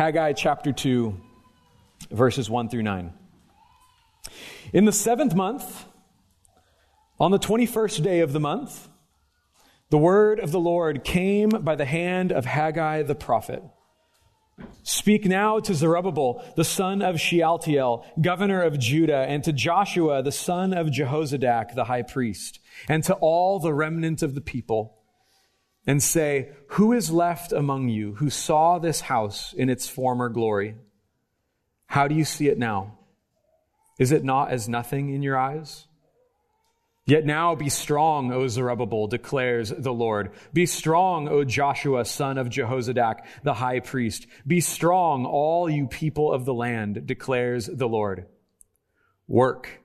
Haggai chapter 2, verses 1 through 9. In the seventh month, on the 21st day of the month, the word of the Lord came by the hand of Haggai the prophet. Speak now to Zerubbabel, the son of Shealtiel, governor of Judah, and to Joshua, the son of Jehozadak, the high priest, and to all the remnant of the people and say, Who is left among you who saw this house in its former glory? How do you see it now? Is it not as nothing in your eyes? Yet now be strong, O Zerubbabel, declares the Lord. Be strong, O Joshua, son of Jehozadak, the high priest. Be strong, all you people of the land, declares the Lord. Work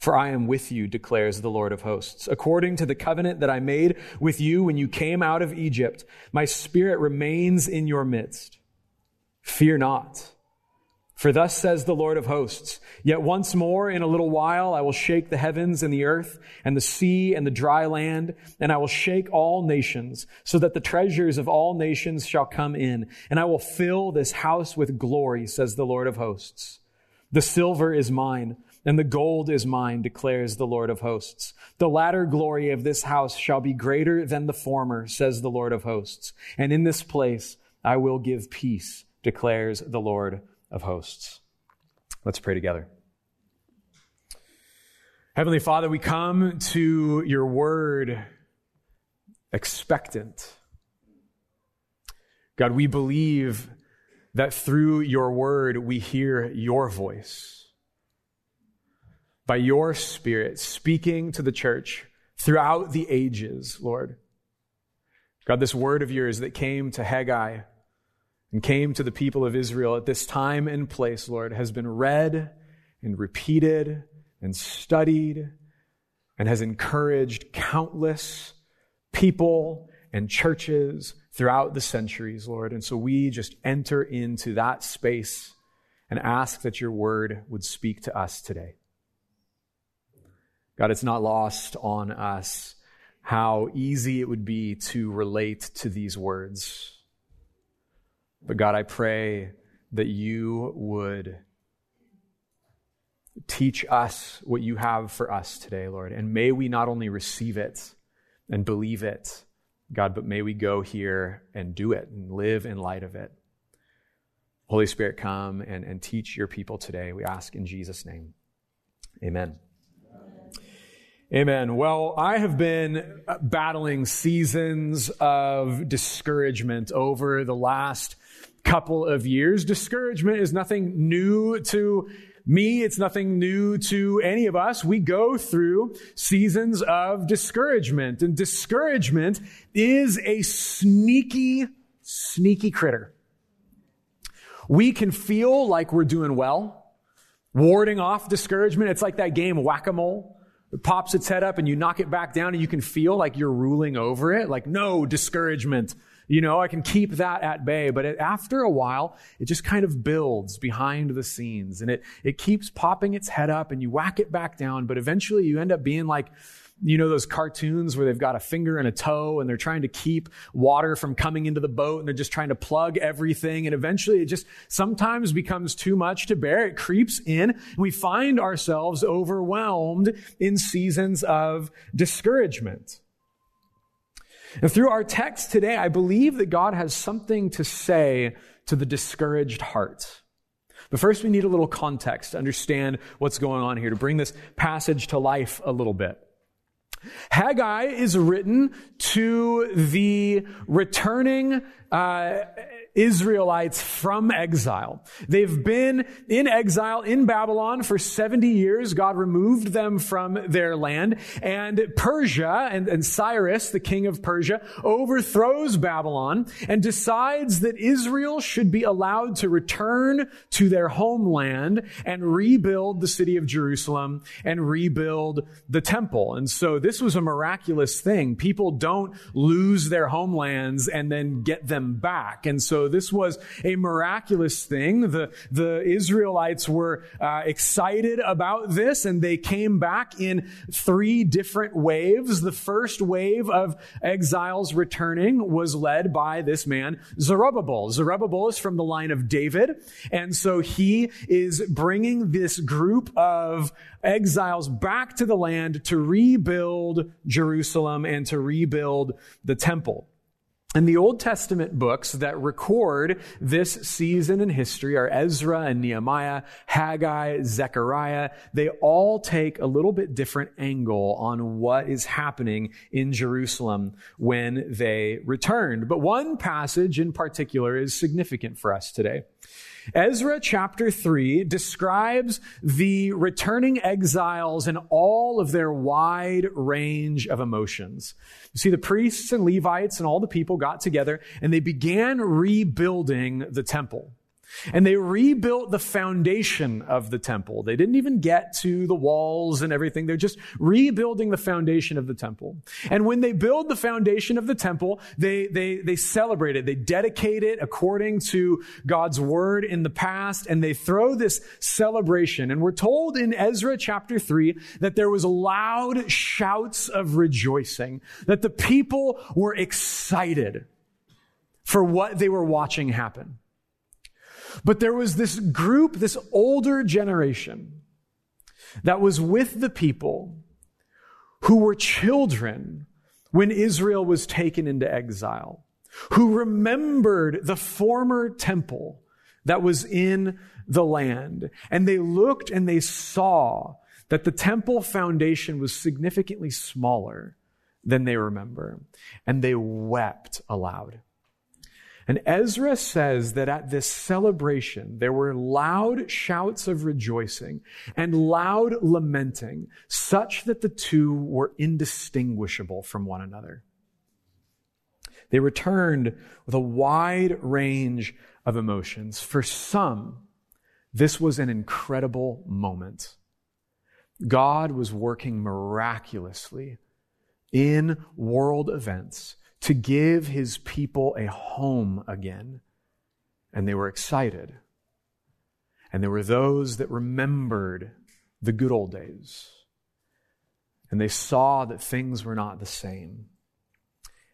for I am with you, declares the Lord of hosts. According to the covenant that I made with you when you came out of Egypt, my spirit remains in your midst. Fear not. For thus says the Lord of hosts, yet once more in a little while I will shake the heavens and the earth and the sea and the dry land, and I will shake all nations, so that the treasures of all nations shall come in, and I will fill this house with glory, says the Lord of hosts. The silver is mine and the gold is mine, declares the Lord of hosts. The latter glory of this house shall be greater than the former, says the Lord of hosts. And in this place I will give peace, declares the Lord of hosts. Let's pray together. Heavenly Father, we come to your word expectant. God, we believe that through your word we hear your voice by your Spirit speaking to the church throughout the ages, Lord. God, this word of yours that came to Haggai and came to the people of Israel at this time and place, Lord, has been read and repeated and studied and has encouraged countless people and churches throughout the centuries, Lord. And so we just enter into that space and ask that your word would speak to us today. God, it's not lost on us how easy it would be to relate to these words. But God, I pray that you would teach us what you have for us today, Lord. And may we not only receive it and believe it, God, but may we go here and do it and live in light of it. Holy Spirit, come and, and teach your people today. We ask in Jesus' name. Amen. Amen. Well, I have been battling seasons of discouragement over the last couple of years. Discouragement is nothing new to me. It's nothing new to any of us. We go through seasons of discouragement and discouragement is a sneaky, sneaky critter. We can feel like we're doing well, warding off discouragement. It's like that game whack-a-mole it pops its head up and you knock it back down and you can feel like you're ruling over it. Like, no discouragement. You know, I can keep that at bay. But it, after a while, it just kind of builds behind the scenes and it, it keeps popping its head up and you whack it back down. But eventually you end up being like, you know those cartoons where they've got a finger and a toe and they're trying to keep water from coming into the boat and they're just trying to plug everything and eventually it just sometimes becomes too much to bear it creeps in and we find ourselves overwhelmed in seasons of discouragement and through our text today i believe that god has something to say to the discouraged heart but first, we need a little context to understand what's going on here, to bring this passage to life a little bit. Haggai is written to the returning uh, Israelites from exile. They've been in exile in Babylon for 70 years. God removed them from their land. And Persia and, and Cyrus, the king of Persia, overthrows Babylon and decides that Israel should be allowed to return to their homeland and rebuild the city of Jerusalem and rebuild the temple. And so this was a miraculous thing. People don't lose their homelands and then get them back. And so this was a miraculous thing. The, the Israelites were uh, excited about this and they came back in three different waves. The first wave of exiles returning was led by this man, Zerubbabel. Zerubbabel is from the line of David. And so he is bringing this group of exiles back to the land to rebuild Jerusalem and to rebuild the temple. And the Old Testament books that record this season in history are Ezra and Nehemiah, Haggai, Zechariah. They all take a little bit different angle on what is happening in Jerusalem when they returned. But one passage in particular is significant for us today. Ezra chapter 3 describes the returning exiles and all of their wide range of emotions. You see, the priests and Levites and all the people got together and they began rebuilding the temple. And they rebuilt the foundation of the temple. They didn't even get to the walls and everything. They're just rebuilding the foundation of the temple. And when they build the foundation of the temple, they, they, they celebrate it. They dedicate it according to God's word in the past. And they throw this celebration. And we're told in Ezra chapter three that there was loud shouts of rejoicing, that the people were excited for what they were watching happen. But there was this group, this older generation that was with the people who were children when Israel was taken into exile, who remembered the former temple that was in the land. And they looked and they saw that the temple foundation was significantly smaller than they remember. And they wept aloud. And Ezra says that at this celebration, there were loud shouts of rejoicing and loud lamenting, such that the two were indistinguishable from one another. They returned with a wide range of emotions. For some, this was an incredible moment. God was working miraculously in world events to give his people a home again. And they were excited. And there were those that remembered the good old days. And they saw that things were not the same.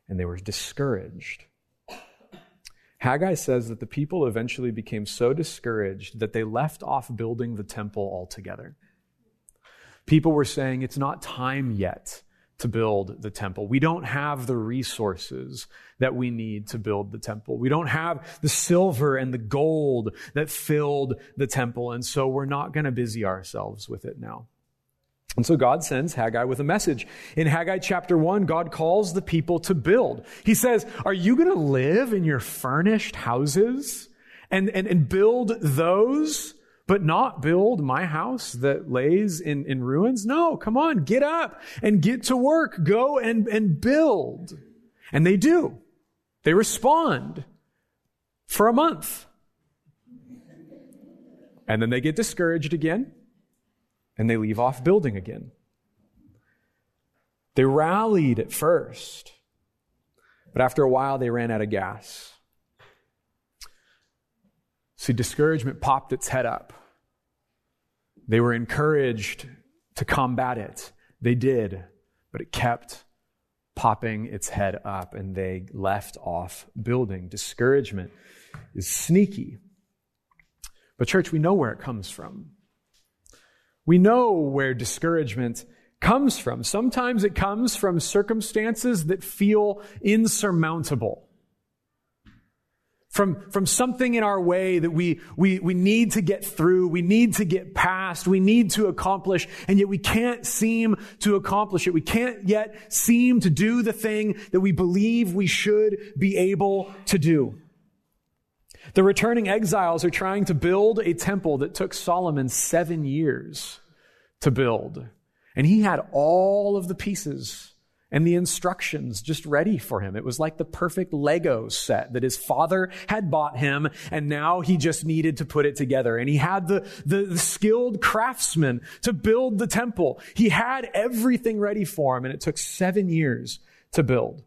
And they were discouraged. Haggai says that the people eventually became so discouraged that they left off building the temple altogether. People were saying, It's not time yet to build the temple. We don't have the resources that we need to build the temple. We don't have the silver and the gold that filled the temple. And so we're not going to busy ourselves with it now. And so God sends Haggai with a message. In Haggai chapter 1, God calls the people to build. He says, Are you going to live in your furnished houses and, and, and build those? But not build my house that lays in, in ruins. No, come on, get up and get to work. Go and, and build. And they do. They respond for a month. And then they get discouraged again and they leave off building again. They rallied at first, but after a while they ran out of gas. See, discouragement popped its head up. They were encouraged to combat it. They did, but it kept popping its head up and they left off building. Discouragement is sneaky. But, church, we know where it comes from. We know where discouragement comes from. Sometimes it comes from circumstances that feel insurmountable from, from something in our way that we, we, we need to get through, we need to get past, we need to accomplish, and yet we can't seem to accomplish it. We can't yet seem to do the thing that we believe we should be able to do. The returning exiles are trying to build a temple that took Solomon seven years to build. And he had all of the pieces and the instructions just ready for him. It was like the perfect Lego set that his father had bought him, and now he just needed to put it together. And he had the, the, the, skilled craftsmen to build the temple. He had everything ready for him, and it took seven years to build.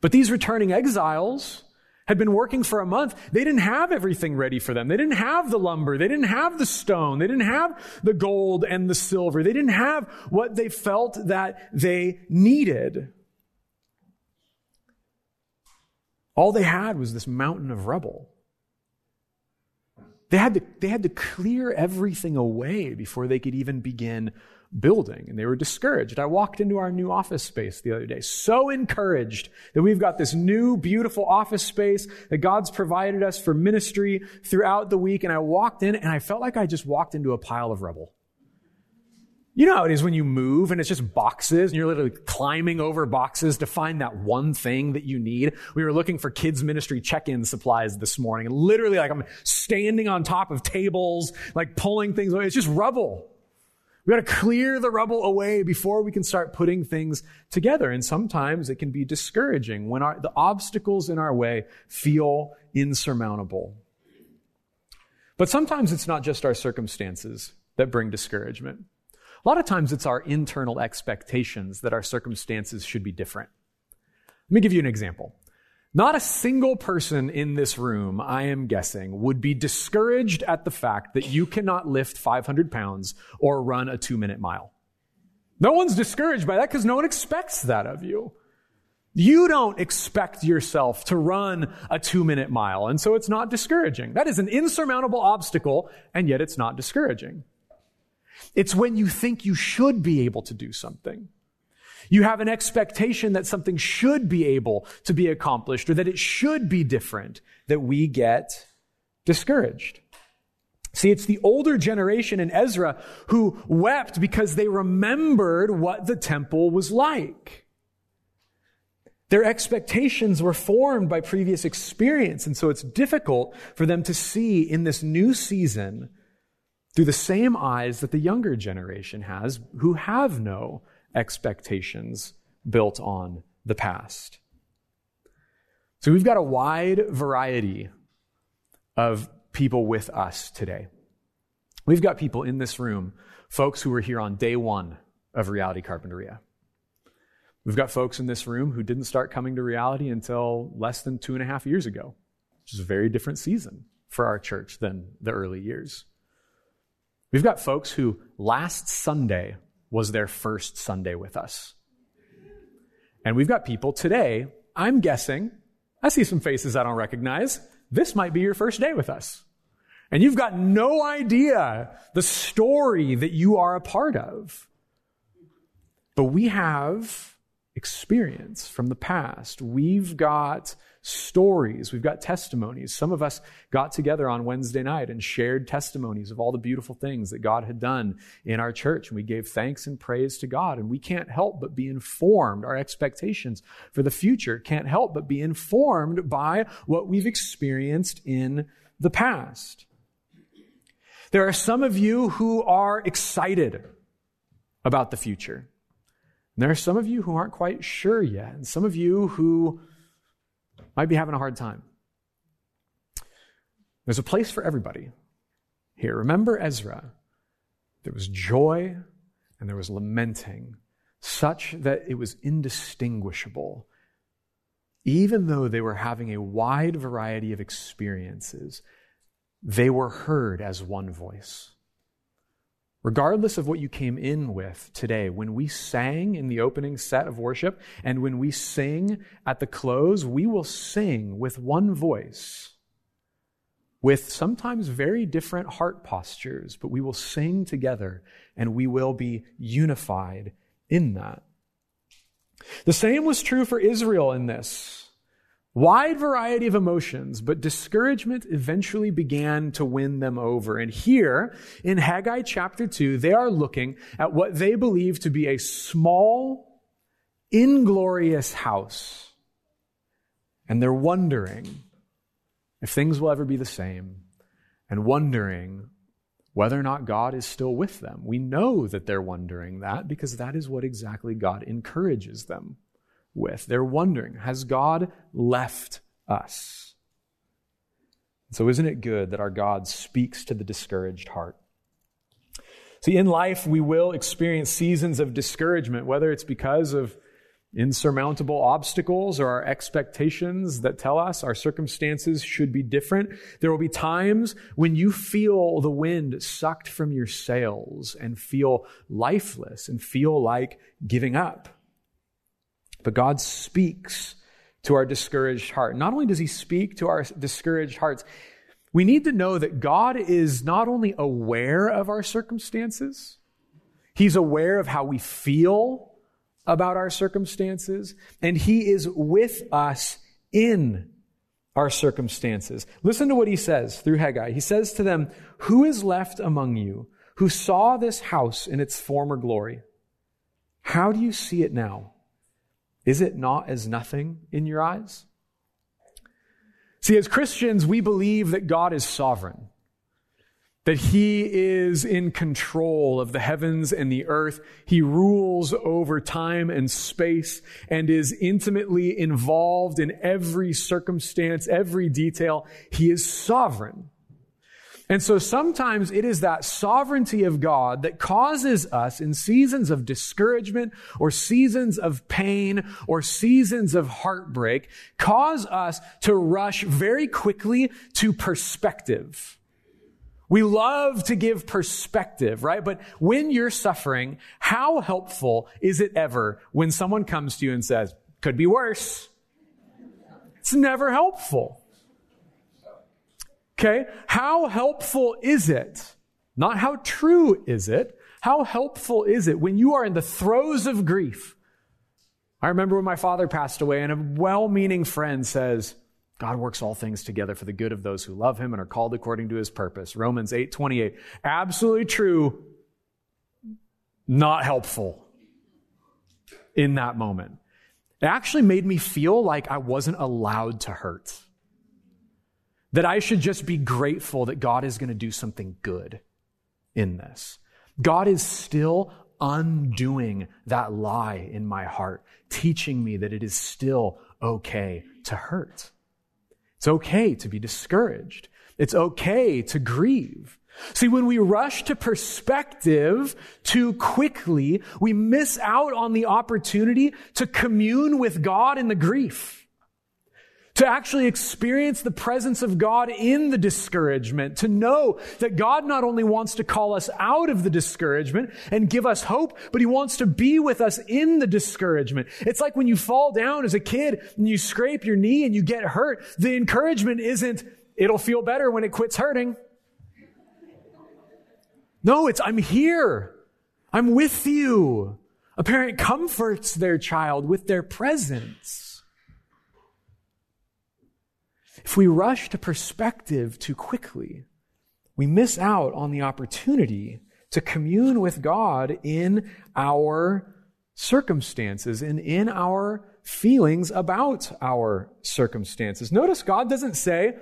But these returning exiles had been working for a month. They didn't have everything ready for them. They didn't have the lumber. They didn't have the stone. They didn't have the gold and the silver. They didn't have what they felt that they needed. All they had was this mountain of rubble. They had to, they had to clear everything away before they could even begin building. And they were discouraged. I walked into our new office space the other day, so encouraged that we've got this new, beautiful office space that God's provided us for ministry throughout the week. And I walked in and I felt like I just walked into a pile of rubble. You know how it is when you move and it's just boxes and you're literally climbing over boxes to find that one thing that you need. We were looking for kids ministry check-in supplies this morning and literally like I'm standing on top of tables, like pulling things away. It's just rubble. We got to clear the rubble away before we can start putting things together. And sometimes it can be discouraging when our, the obstacles in our way feel insurmountable. But sometimes it's not just our circumstances that bring discouragement. A lot of times it's our internal expectations that our circumstances should be different. Let me give you an example. Not a single person in this room, I am guessing, would be discouraged at the fact that you cannot lift 500 pounds or run a two minute mile. No one's discouraged by that because no one expects that of you. You don't expect yourself to run a two minute mile, and so it's not discouraging. That is an insurmountable obstacle, and yet it's not discouraging. It's when you think you should be able to do something. You have an expectation that something should be able to be accomplished or that it should be different that we get discouraged. See, it's the older generation in Ezra who wept because they remembered what the temple was like. Their expectations were formed by previous experience, and so it's difficult for them to see in this new season through the same eyes that the younger generation has, who have no expectations built on the past. So we've got a wide variety of people with us today. We've got people in this room, folks who were here on day one of Reality Carpinteria. We've got folks in this room who didn't start coming to reality until less than two and a half years ago, which is a very different season for our church than the early years. We've got folks who last Sunday was their first Sunday with us. And we've got people today, I'm guessing, I see some faces I don't recognize. This might be your first day with us. And you've got no idea the story that you are a part of. But we have experience from the past. We've got stories. We've got testimonies. Some of us got together on Wednesday night and shared testimonies of all the beautiful things that God had done in our church. And we gave thanks and praise to God. And we can't help but be informed. Our expectations for the future can't help but be informed by what we've experienced in the past. There are some of you who are excited about the future. And there are some of you who aren't quite sure yet, and some of you who might be having a hard time. There's a place for everybody here. Remember Ezra. There was joy and there was lamenting, such that it was indistinguishable. Even though they were having a wide variety of experiences, they were heard as one voice. Regardless of what you came in with today, when we sang in the opening set of worship and when we sing at the close, we will sing with one voice, with sometimes very different heart postures, but we will sing together and we will be unified in that. The same was true for Israel in this. Wide variety of emotions, but discouragement eventually began to win them over. And here in Haggai chapter 2, they are looking at what they believe to be a small, inglorious house. And they're wondering if things will ever be the same and wondering whether or not God is still with them. We know that they're wondering that because that is what exactly God encourages them with. They're wondering, has God left us? So, isn't it good that our God speaks to the discouraged heart? See, in life, we will experience seasons of discouragement, whether it's because of insurmountable obstacles or our expectations that tell us our circumstances should be different. There will be times when you feel the wind sucked from your sails and feel lifeless and feel like giving up. But God speaks to our discouraged heart. Not only does He speak to our discouraged hearts, we need to know that God is not only aware of our circumstances, He's aware of how we feel about our circumstances, and He is with us in our circumstances. Listen to what He says through Haggai. He says to them, Who is left among you who saw this house in its former glory? How do you see it now? Is it not as nothing in your eyes? See, as Christians, we believe that God is sovereign, that He is in control of the heavens and the earth. He rules over time and space and is intimately involved in every circumstance, every detail. He is sovereign. And so sometimes it is that sovereignty of God that causes us in seasons of discouragement or seasons of pain or seasons of heartbreak, cause us to rush very quickly to perspective. We love to give perspective, right? But when you're suffering, how helpful is it ever when someone comes to you and says, could be worse? It's never helpful. Okay? How helpful is it? Not how true is it? How helpful is it when you are in the throes of grief? I remember when my father passed away and a well-meaning friend says, God works all things together for the good of those who love him and are called according to his purpose. Romans 8, 28. Absolutely true. Not helpful in that moment. It actually made me feel like I wasn't allowed to hurt. That I should just be grateful that God is going to do something good in this. God is still undoing that lie in my heart, teaching me that it is still okay to hurt. It's okay to be discouraged. It's okay to grieve. See, when we rush to perspective too quickly, we miss out on the opportunity to commune with God in the grief to actually experience the presence of God in the discouragement, to know that God not only wants to call us out of the discouragement and give us hope, but He wants to be with us in the discouragement. It's like when you fall down as a kid and you scrape your knee and you get hurt, the encouragement isn't, it'll feel better when it quits hurting. No, it's, I'm here. I'm with you. A parent comforts their child with their presence. If we rush to perspective too quickly, we miss out on the opportunity to commune with God in our circumstances and in our feelings about our circumstances. Notice God doesn't say,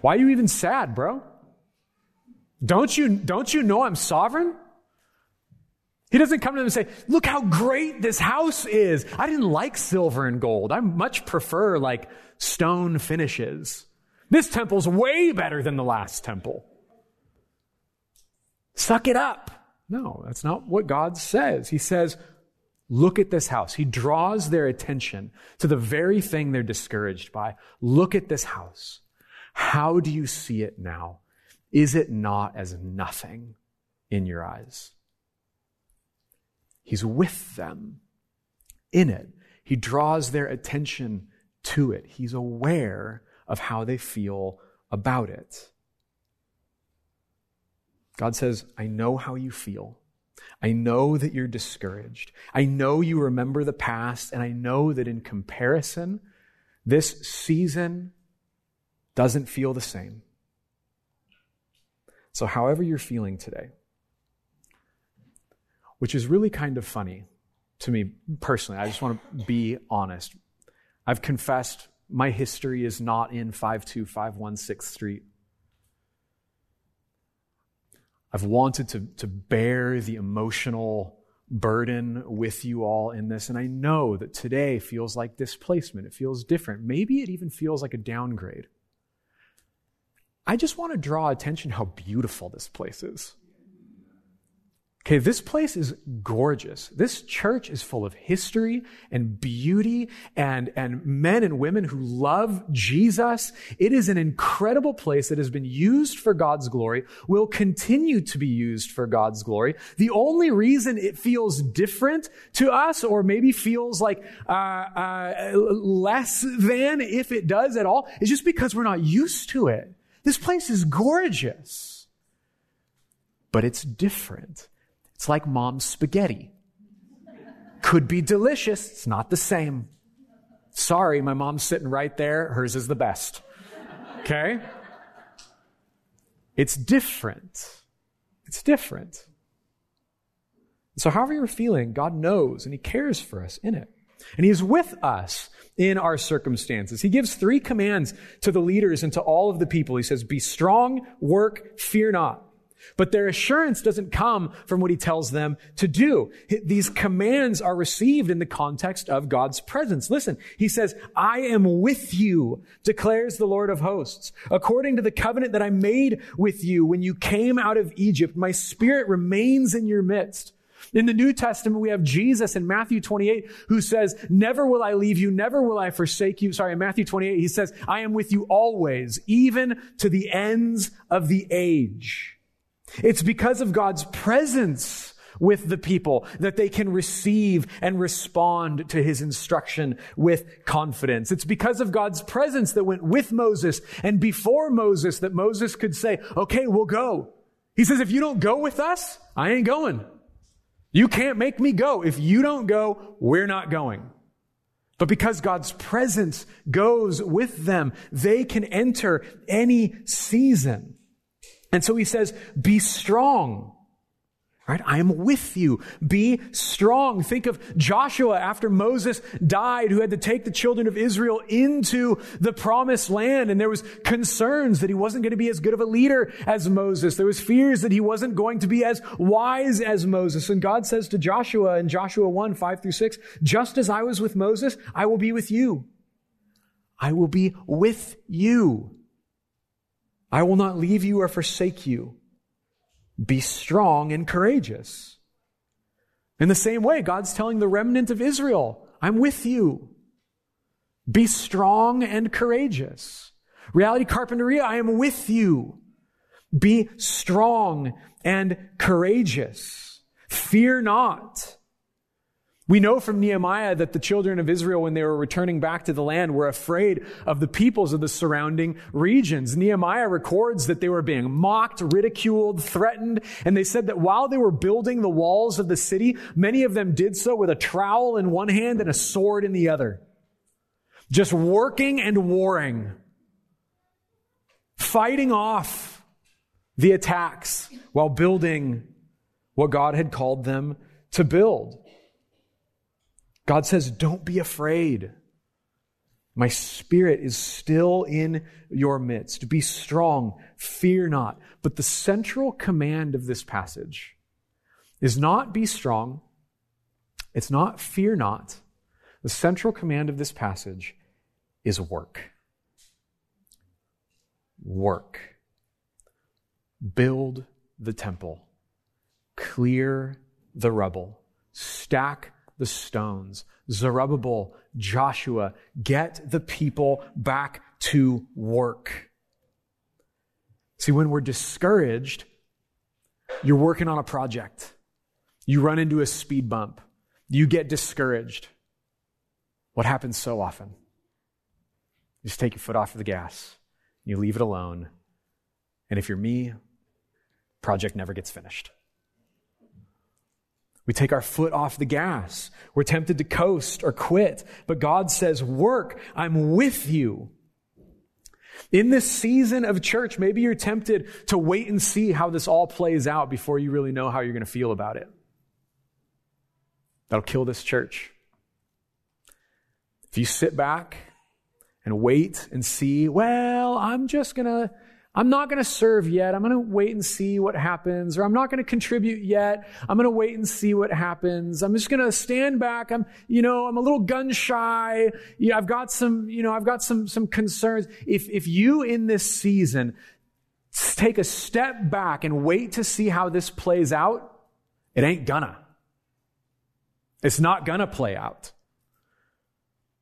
why are you even sad, bro? Don't you, don't you know I'm sovereign? He doesn't come to them and say, look how great this house is. I didn't like silver and gold. I much prefer like stone finishes. This temple's way better than the last temple. Suck it up. No, that's not what God says. He says, look at this house. He draws their attention to the very thing they're discouraged by. Look at this house. How do you see it now? Is it not as nothing in your eyes? He's with them in it. He draws their attention to it. He's aware of how they feel about it. God says, I know how you feel. I know that you're discouraged. I know you remember the past, and I know that in comparison, this season doesn't feel the same. So, however you're feeling today, which is really kind of funny to me personally. I just want to be honest. I've confessed my history is not in 52516 Street. I've wanted to, to bear the emotional burden with you all in this, and I know that today feels like displacement. It feels different. Maybe it even feels like a downgrade. I just want to draw attention how beautiful this place is. Okay, this place is gorgeous. This church is full of history and beauty and, and men and women who love Jesus. It is an incredible place that has been used for God's glory, will continue to be used for God's glory. The only reason it feels different to us or maybe feels like uh, uh, less than, if it does at all, is just because we're not used to it. This place is gorgeous, but it's different. It's like mom's spaghetti. Could be delicious. It's not the same. Sorry, my mom's sitting right there. Hers is the best. Okay? It's different. It's different. So, however you're feeling, God knows and He cares for us in it. And He is with us in our circumstances. He gives three commands to the leaders and to all of the people. He says, Be strong, work, fear not. But their assurance doesn't come from what he tells them to do. These commands are received in the context of God's presence. Listen, he says, I am with you, declares the Lord of hosts. According to the covenant that I made with you when you came out of Egypt, my spirit remains in your midst. In the New Testament, we have Jesus in Matthew 28 who says, never will I leave you, never will I forsake you. Sorry, in Matthew 28, he says, I am with you always, even to the ends of the age. It's because of God's presence with the people that they can receive and respond to his instruction with confidence. It's because of God's presence that went with Moses and before Moses that Moses could say, okay, we'll go. He says, if you don't go with us, I ain't going. You can't make me go. If you don't go, we're not going. But because God's presence goes with them, they can enter any season. And so he says, be strong. Right? I am with you. Be strong. Think of Joshua after Moses died, who had to take the children of Israel into the promised land. And there was concerns that he wasn't going to be as good of a leader as Moses. There was fears that he wasn't going to be as wise as Moses. And God says to Joshua in Joshua 1, 5 through 6, just as I was with Moses, I will be with you. I will be with you. I will not leave you or forsake you. Be strong and courageous. In the same way, God's telling the remnant of Israel, I'm with you. Be strong and courageous. Reality Carpinteria, I am with you. Be strong and courageous. Fear not. We know from Nehemiah that the children of Israel, when they were returning back to the land, were afraid of the peoples of the surrounding regions. Nehemiah records that they were being mocked, ridiculed, threatened, and they said that while they were building the walls of the city, many of them did so with a trowel in one hand and a sword in the other. Just working and warring. Fighting off the attacks while building what God had called them to build. God says, Don't be afraid. My spirit is still in your midst. Be strong, fear not. But the central command of this passage is not be strong, it's not fear not. The central command of this passage is work. Work. Build the temple, clear the rubble, stack the stones. Zerubbabel, Joshua, get the people back to work. See, when we're discouraged, you're working on a project. You run into a speed bump. You get discouraged. What happens so often? You just take your foot off of the gas. You leave it alone. And if you're me, project never gets finished. We take our foot off the gas. We're tempted to coast or quit. But God says, work. I'm with you. In this season of church, maybe you're tempted to wait and see how this all plays out before you really know how you're going to feel about it. That'll kill this church. If you sit back and wait and see, well, I'm just going to I'm not going to serve yet. I'm going to wait and see what happens. Or I'm not going to contribute yet. I'm going to wait and see what happens. I'm just going to stand back. I'm, you know, I'm a little gun shy. Yeah, I've got some, you know, I've got some, some concerns. If, if you in this season take a step back and wait to see how this plays out, It ain't gonna. It's not gonna play out.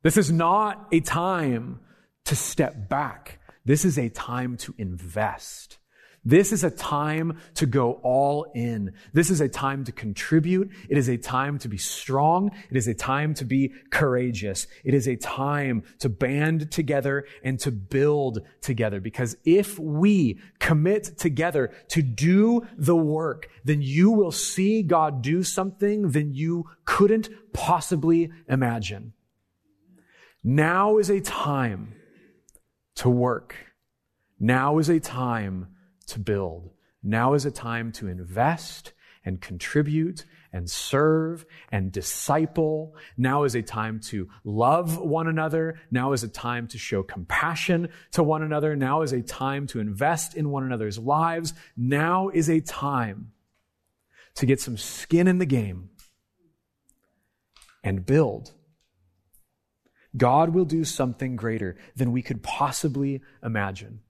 This is not a time to step back. This is a time to invest. This is a time to go all in. This is a time to contribute. It is a time to be strong. It is a time to be courageous. It is a time to band together and to build together. Because if we commit together to do the work, then you will see God do something than you couldn't possibly imagine. Now is a time to work. Now is a time to build. Now is a time to invest and contribute and serve and disciple. Now is a time to love one another. Now is a time to show compassion to one another. Now is a time to invest in one another's lives. Now is a time to get some skin in the game and build. God will do something greater than we could possibly imagine.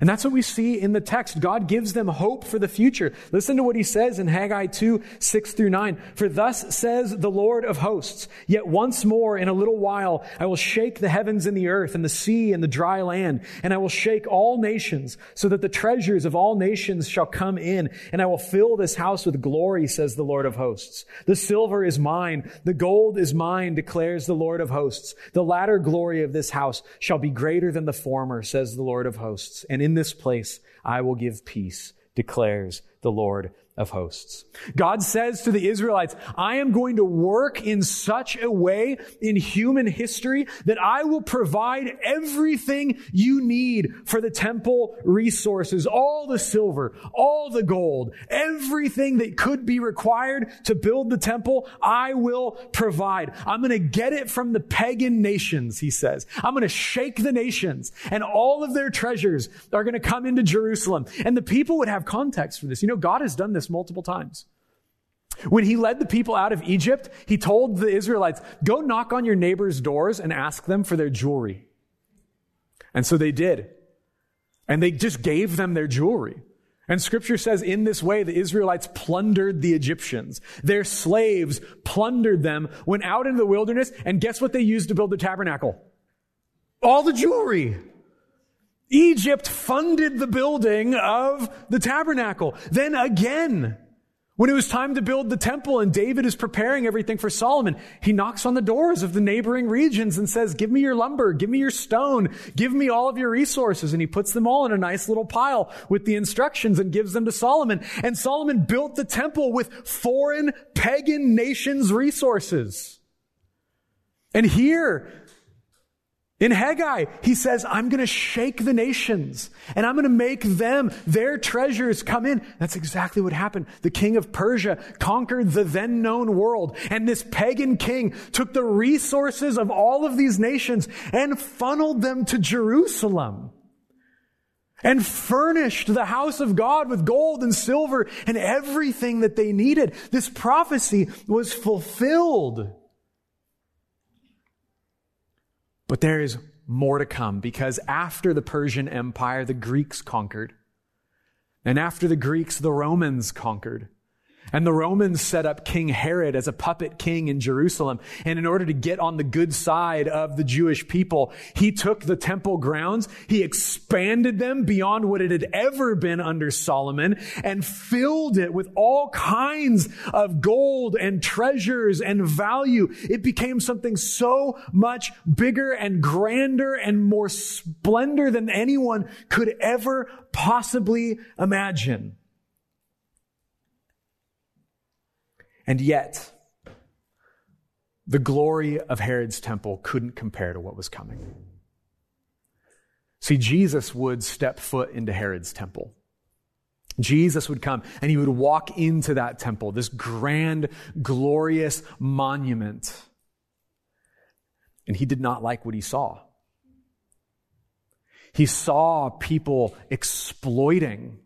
And that's what we see in the text. God gives them hope for the future. Listen to what he says in Haggai 2, 6 through 9. For thus says the Lord of hosts, yet once more in a little while I will shake the heavens and the earth and the sea and the dry land, and I will shake all nations so that the treasures of all nations shall come in, and I will fill this house with glory, says the Lord of hosts. The silver is mine, the gold is mine, declares the Lord of hosts. The latter glory of this house shall be greater than the former, says the Lord of hosts. And and in this place I will give peace, declares the Lord of hosts. God says to the Israelites, I am going to work in such a way in human history that I will provide everything you need for the temple resources, all the silver, all the gold, everything that could be required to build the temple, I will provide. I'm going to get it from the pagan nations, he says. I'm going to shake the nations and all of their treasures are going to come into Jerusalem. And the people would have context for this. You know, God has done this multiple times. When he led the people out of Egypt, he told the Israelites, go knock on your neighbor's doors and ask them for their jewelry. And so they did. And they just gave them their jewelry. And scripture says in this way, the Israelites plundered the Egyptians. Their slaves plundered them, went out into the wilderness, and guess what they used to build the tabernacle? All the jewelry. Egypt funded the building of the tabernacle. Then again, when it was time to build the temple and David is preparing everything for Solomon, he knocks on the doors of the neighboring regions and says, give me your lumber, give me your stone, give me all of your resources. And he puts them all in a nice little pile with the instructions and gives them to Solomon. And Solomon built the temple with foreign pagan nations' resources. And here, in Haggai, he says, I'm going to shake the nations and I'm going to make them, their treasures come in. That's exactly what happened. The king of Persia conquered the then known world and this pagan king took the resources of all of these nations and funneled them to Jerusalem and furnished the house of God with gold and silver and everything that they needed. This prophecy was fulfilled. But there is more to come because after the Persian Empire, the Greeks conquered. And after the Greeks, the Romans conquered. And the Romans set up King Herod as a puppet king in Jerusalem. And in order to get on the good side of the Jewish people, he took the temple grounds, he expanded them beyond what it had ever been under Solomon and filled it with all kinds of gold and treasures and value. It became something so much bigger and grander and more splendor than anyone could ever possibly imagine. And yet, the glory of Herod's temple couldn't compare to what was coming. See, Jesus would step foot into Herod's temple. Jesus would come and he would walk into that temple, this grand, glorious monument. And he did not like what he saw. He saw people exploiting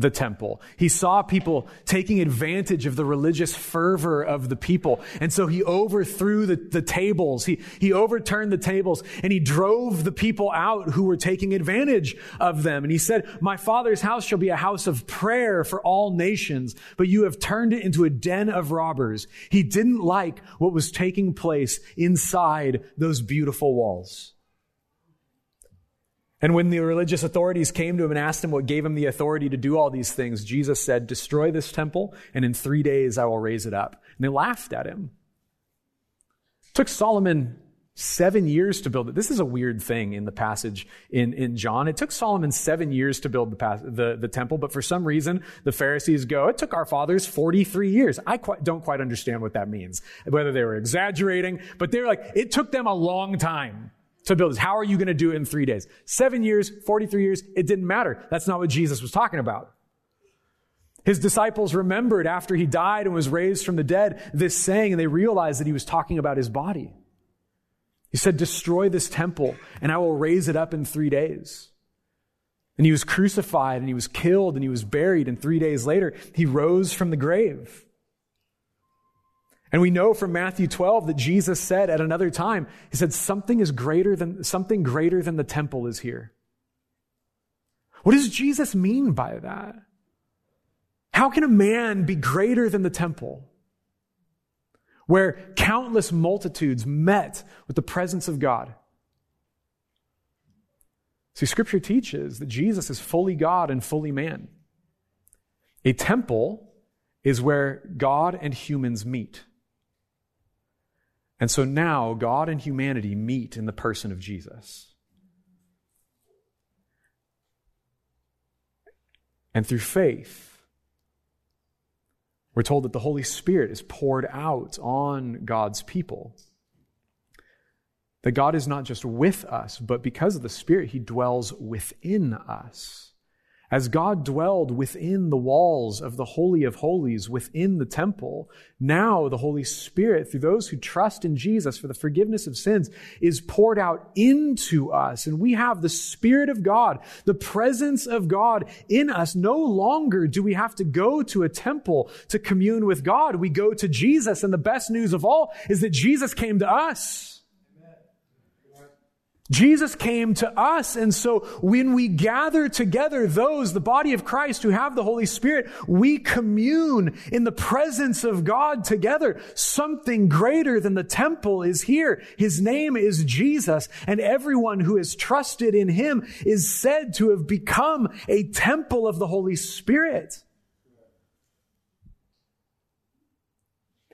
the temple. He saw people taking advantage of the religious fervor of the people. And so he overthrew the, the tables. He, he overturned the tables and he drove the people out who were taking advantage of them. And he said, My father's house shall be a house of prayer for all nations, but you have turned it into a den of robbers. He didn't like what was taking place inside those beautiful walls. And when the religious authorities came to him and asked him what gave him the authority to do all these things, Jesus said, Destroy this temple, and in three days I will raise it up. And they laughed at him. It took Solomon seven years to build it. This is a weird thing in the passage in, in John. It took Solomon seven years to build the, the, the temple, but for some reason, the Pharisees go, it took our fathers 43 years. I quite, don't quite understand what that means, whether they were exaggerating, but they're like, it took them a long time to build this. How are you going to do it in three days? Seven years, 43 years, it didn't matter. That's not what Jesus was talking about. His disciples remembered after he died and was raised from the dead this saying, and they realized that he was talking about his body. He said, Destroy this temple, and I will raise it up in three days. And he was crucified, and he was killed, and he was buried, and three days later, he rose from the grave. And we know from Matthew 12 that Jesus said at another time, he said, something is greater than, something greater than the temple is here. What does Jesus mean by that? How can a man be greater than the temple? Where countless multitudes met with the presence of God. See, scripture teaches that Jesus is fully God and fully man. A temple is where God and humans meet. And so now God and humanity meet in the person of Jesus. And through faith, we're told that the Holy Spirit is poured out on God's people. That God is not just with us, but because of the Spirit, He dwells within us. As God dwelled within the walls of the Holy of Holies, within the temple, now the Holy Spirit, through those who trust in Jesus for the forgiveness of sins, is poured out into us. And we have the Spirit of God, the presence of God in us. No longer do we have to go to a temple to commune with God. We go to Jesus. And the best news of all is that Jesus came to us. Jesus came to us. And so when we gather together those, the body of Christ who have the Holy Spirit, we commune in the presence of God together. Something greater than the temple is here. His name is Jesus and everyone who has trusted in him is said to have become a temple of the Holy Spirit.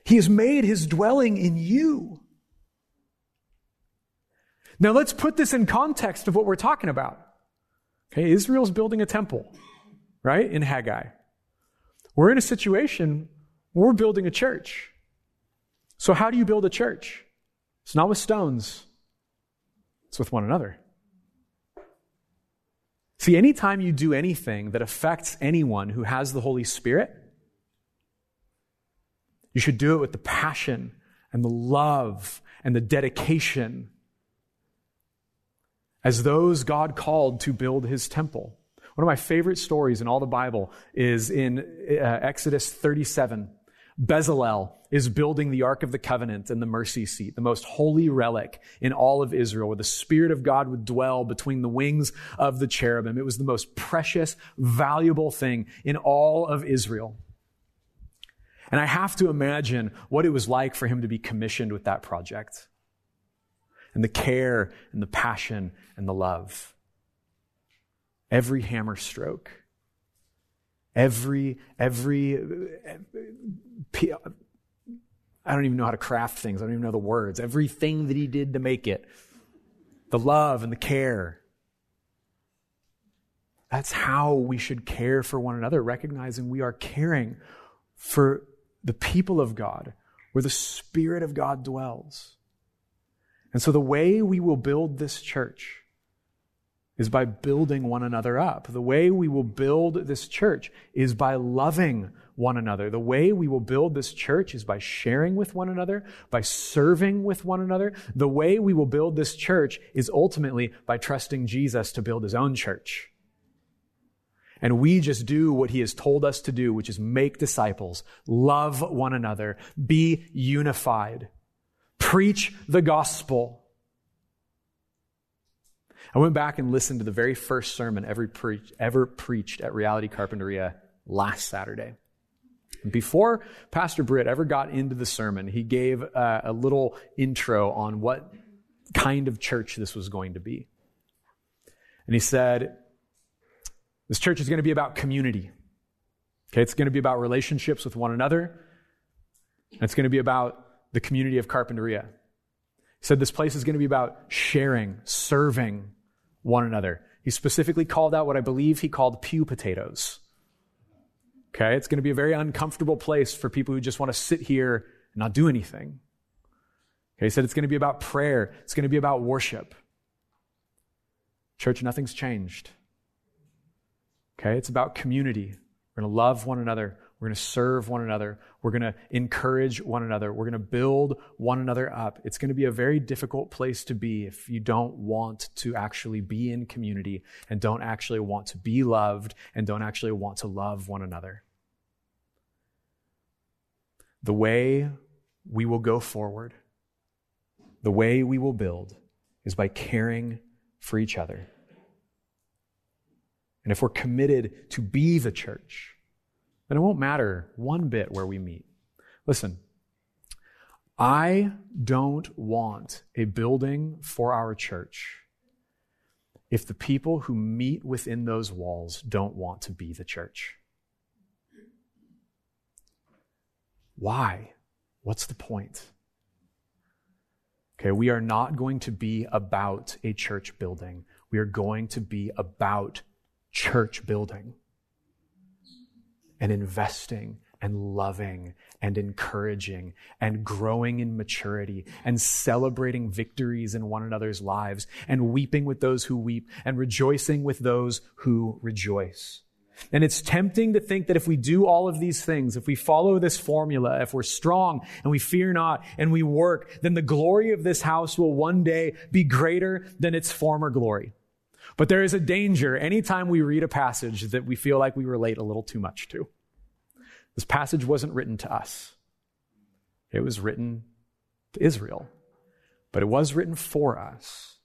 He has made his dwelling in you. Now let's put this in context of what we're talking about. Okay, Israel's building a temple, right? In Haggai. We're in a situation where we're building a church. So how do you build a church? It's not with stones. It's with one another. See, anytime you do anything that affects anyone who has the Holy Spirit, you should do it with the passion and the love and the dedication as those God called to build his temple. One of my favorite stories in all the Bible is in uh, Exodus 37. Bezalel is building the Ark of the Covenant and the mercy seat, the most holy relic in all of Israel, where the Spirit of God would dwell between the wings of the cherubim. It was the most precious, valuable thing in all of Israel. And I have to imagine what it was like for him to be commissioned with that project and the care and the passion and the love. Every hammer stroke, every, every, uh, uh, I don't even know how to craft things. I don't even know the words. Everything that he did to make it, the love and the care. That's how we should care for one another, recognizing we are caring for the people of God, where the Spirit of God dwells. And so the way we will build this church is by building one another up. The way we will build this church is by loving one another. The way we will build this church is by sharing with one another, by serving with one another. The way we will build this church is ultimately by trusting Jesus to build his own church. And we just do what he has told us to do, which is make disciples, love one another, be unified, preach the gospel. I went back and listened to the very first sermon ever, pre- ever preached at Reality Carpinteria last Saturday. Before Pastor Britt ever got into the sermon, he gave uh, a little intro on what kind of church this was going to be. And he said, This church is going to be about community. Okay, it's going to be about relationships with one another. It's going to be about the community of Carpinteria. He said this place is going to be about sharing, serving one another. He specifically called out what I believe he called pew potatoes. Okay, it's going to be a very uncomfortable place for people who just want to sit here and not do anything. Okay, he said it's going to be about prayer, it's going to be about worship. Church, nothing's changed. Okay, it's about community. We're going to love one another. We're going to serve one another. We're going to encourage one another. We're going to build one another up. It's going to be a very difficult place to be if you don't want to actually be in community and don't actually want to be loved and don't actually want to love one another. The way we will go forward, the way we will build, is by caring for each other. And if we're committed to be the church, then it won't matter one bit where we meet. Listen, I don't want a building for our church if the people who meet within those walls don't want to be the church. Why? What's the point? Okay, we are not going to be about a church building. We are going to be about church building and investing and loving and encouraging and growing in maturity and celebrating victories in one another's lives and weeping with those who weep and rejoicing with those who rejoice. And it's tempting to think that if we do all of these things, if we follow this formula, if we're strong and we fear not and we work, then the glory of this house will one day be greater than its former glory. But there is a danger anytime we read a passage that we feel like we relate a little too much to. This passage wasn't written to us, it was written to Israel. But it was written for us.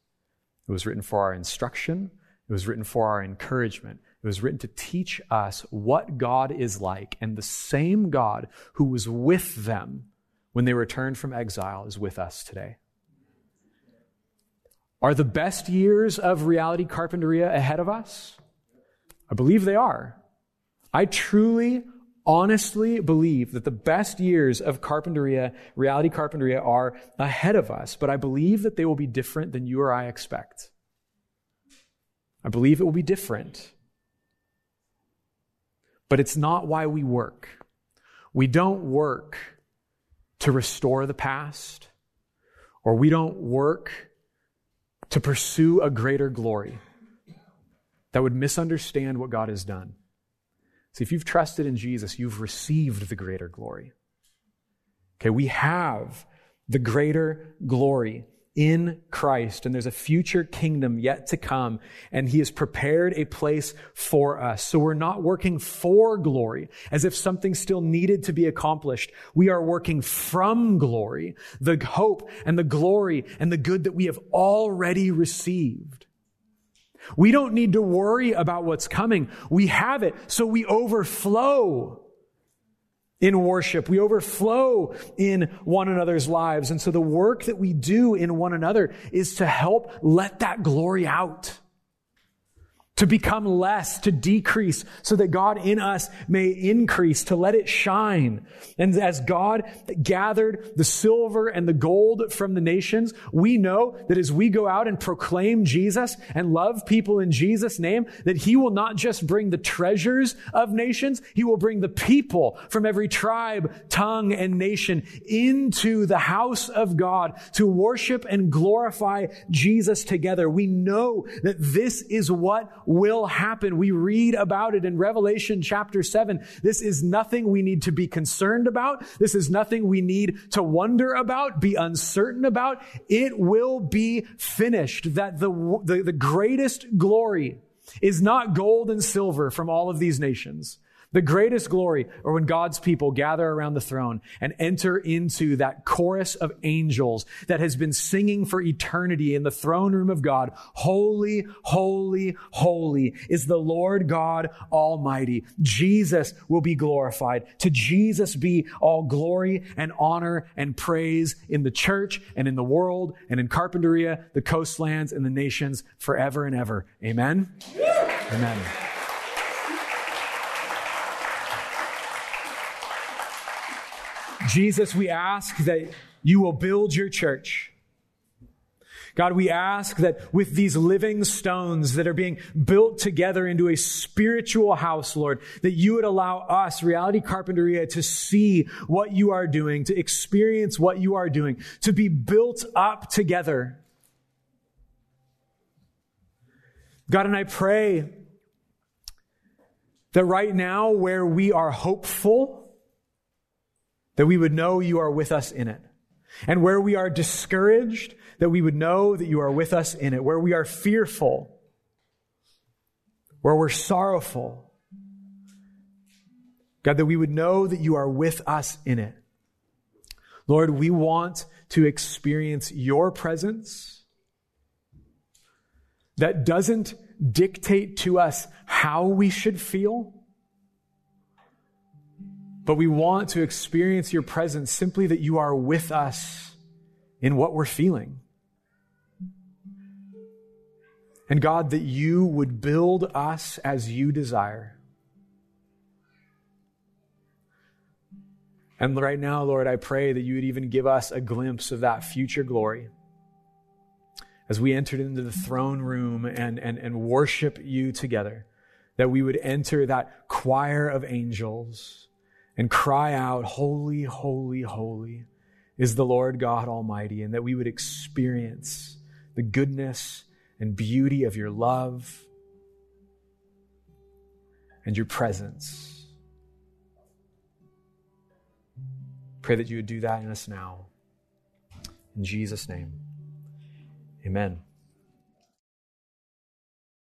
It was written for our instruction, it was written for our encouragement. It was written to teach us what God is like, and the same God who was with them when they returned from exile is with us today. Are the best years of reality carpinteria ahead of us? I believe they are. I truly, honestly believe that the best years of carpinteria, reality carpinteria, are ahead of us, but I believe that they will be different than you or I expect. I believe it will be different. But it's not why we work. We don't work to restore the past, or we don't work to pursue a greater glory that would misunderstand what God has done. See, if you've trusted in Jesus, you've received the greater glory. Okay, we have the greater glory in Christ, and there's a future kingdom yet to come, and He has prepared a place for us. So we're not working for glory as if something still needed to be accomplished. We are working from glory, the hope and the glory and the good that we have already received. We don't need to worry about what's coming. We have it, so we overflow in worship. We overflow in one another's lives. And so the work that we do in one another is to help let that glory out to become less, to decrease, so that God in us may increase, to let it shine. And as God gathered the silver and the gold from the nations, we know that as we go out and proclaim Jesus and love people in Jesus' name, that He will not just bring the treasures of nations, He will bring the people from every tribe, tongue, and nation into the house of God to worship and glorify Jesus together. We know that this is what will happen. We read about it in Revelation chapter 7. This is nothing we need to be concerned about. This is nothing we need to wonder about, be uncertain about. It will be finished. That the, the, the greatest glory is not gold and silver from all of these nations. The greatest glory are when God's people gather around the throne and enter into that chorus of angels that has been singing for eternity in the throne room of God. Holy, holy, holy is the Lord God Almighty. Jesus will be glorified. To Jesus be all glory and honor and praise in the church and in the world and in Carpinteria, the coastlands and the nations forever and ever. Amen. Amen. Jesus, we ask that you will build your church. God, we ask that with these living stones that are being built together into a spiritual house, Lord, that you would allow us, Reality Carpinteria, to see what you are doing, to experience what you are doing, to be built up together. God, and I pray that right now, where we are hopeful, that we would know you are with us in it. And where we are discouraged, that we would know that you are with us in it. Where we are fearful, where we're sorrowful, God, that we would know that you are with us in it. Lord, we want to experience your presence that doesn't dictate to us how we should feel but we want to experience your presence simply that you are with us in what we're feeling. And God, that you would build us as you desire. And right now, Lord, I pray that you would even give us a glimpse of that future glory as we entered into the throne room and, and, and worship you together, that we would enter that choir of angels and cry out, Holy, holy, holy is the Lord God Almighty, and that we would experience the goodness and beauty of your love and your presence. Pray that you would do that in us now. In Jesus' name, amen.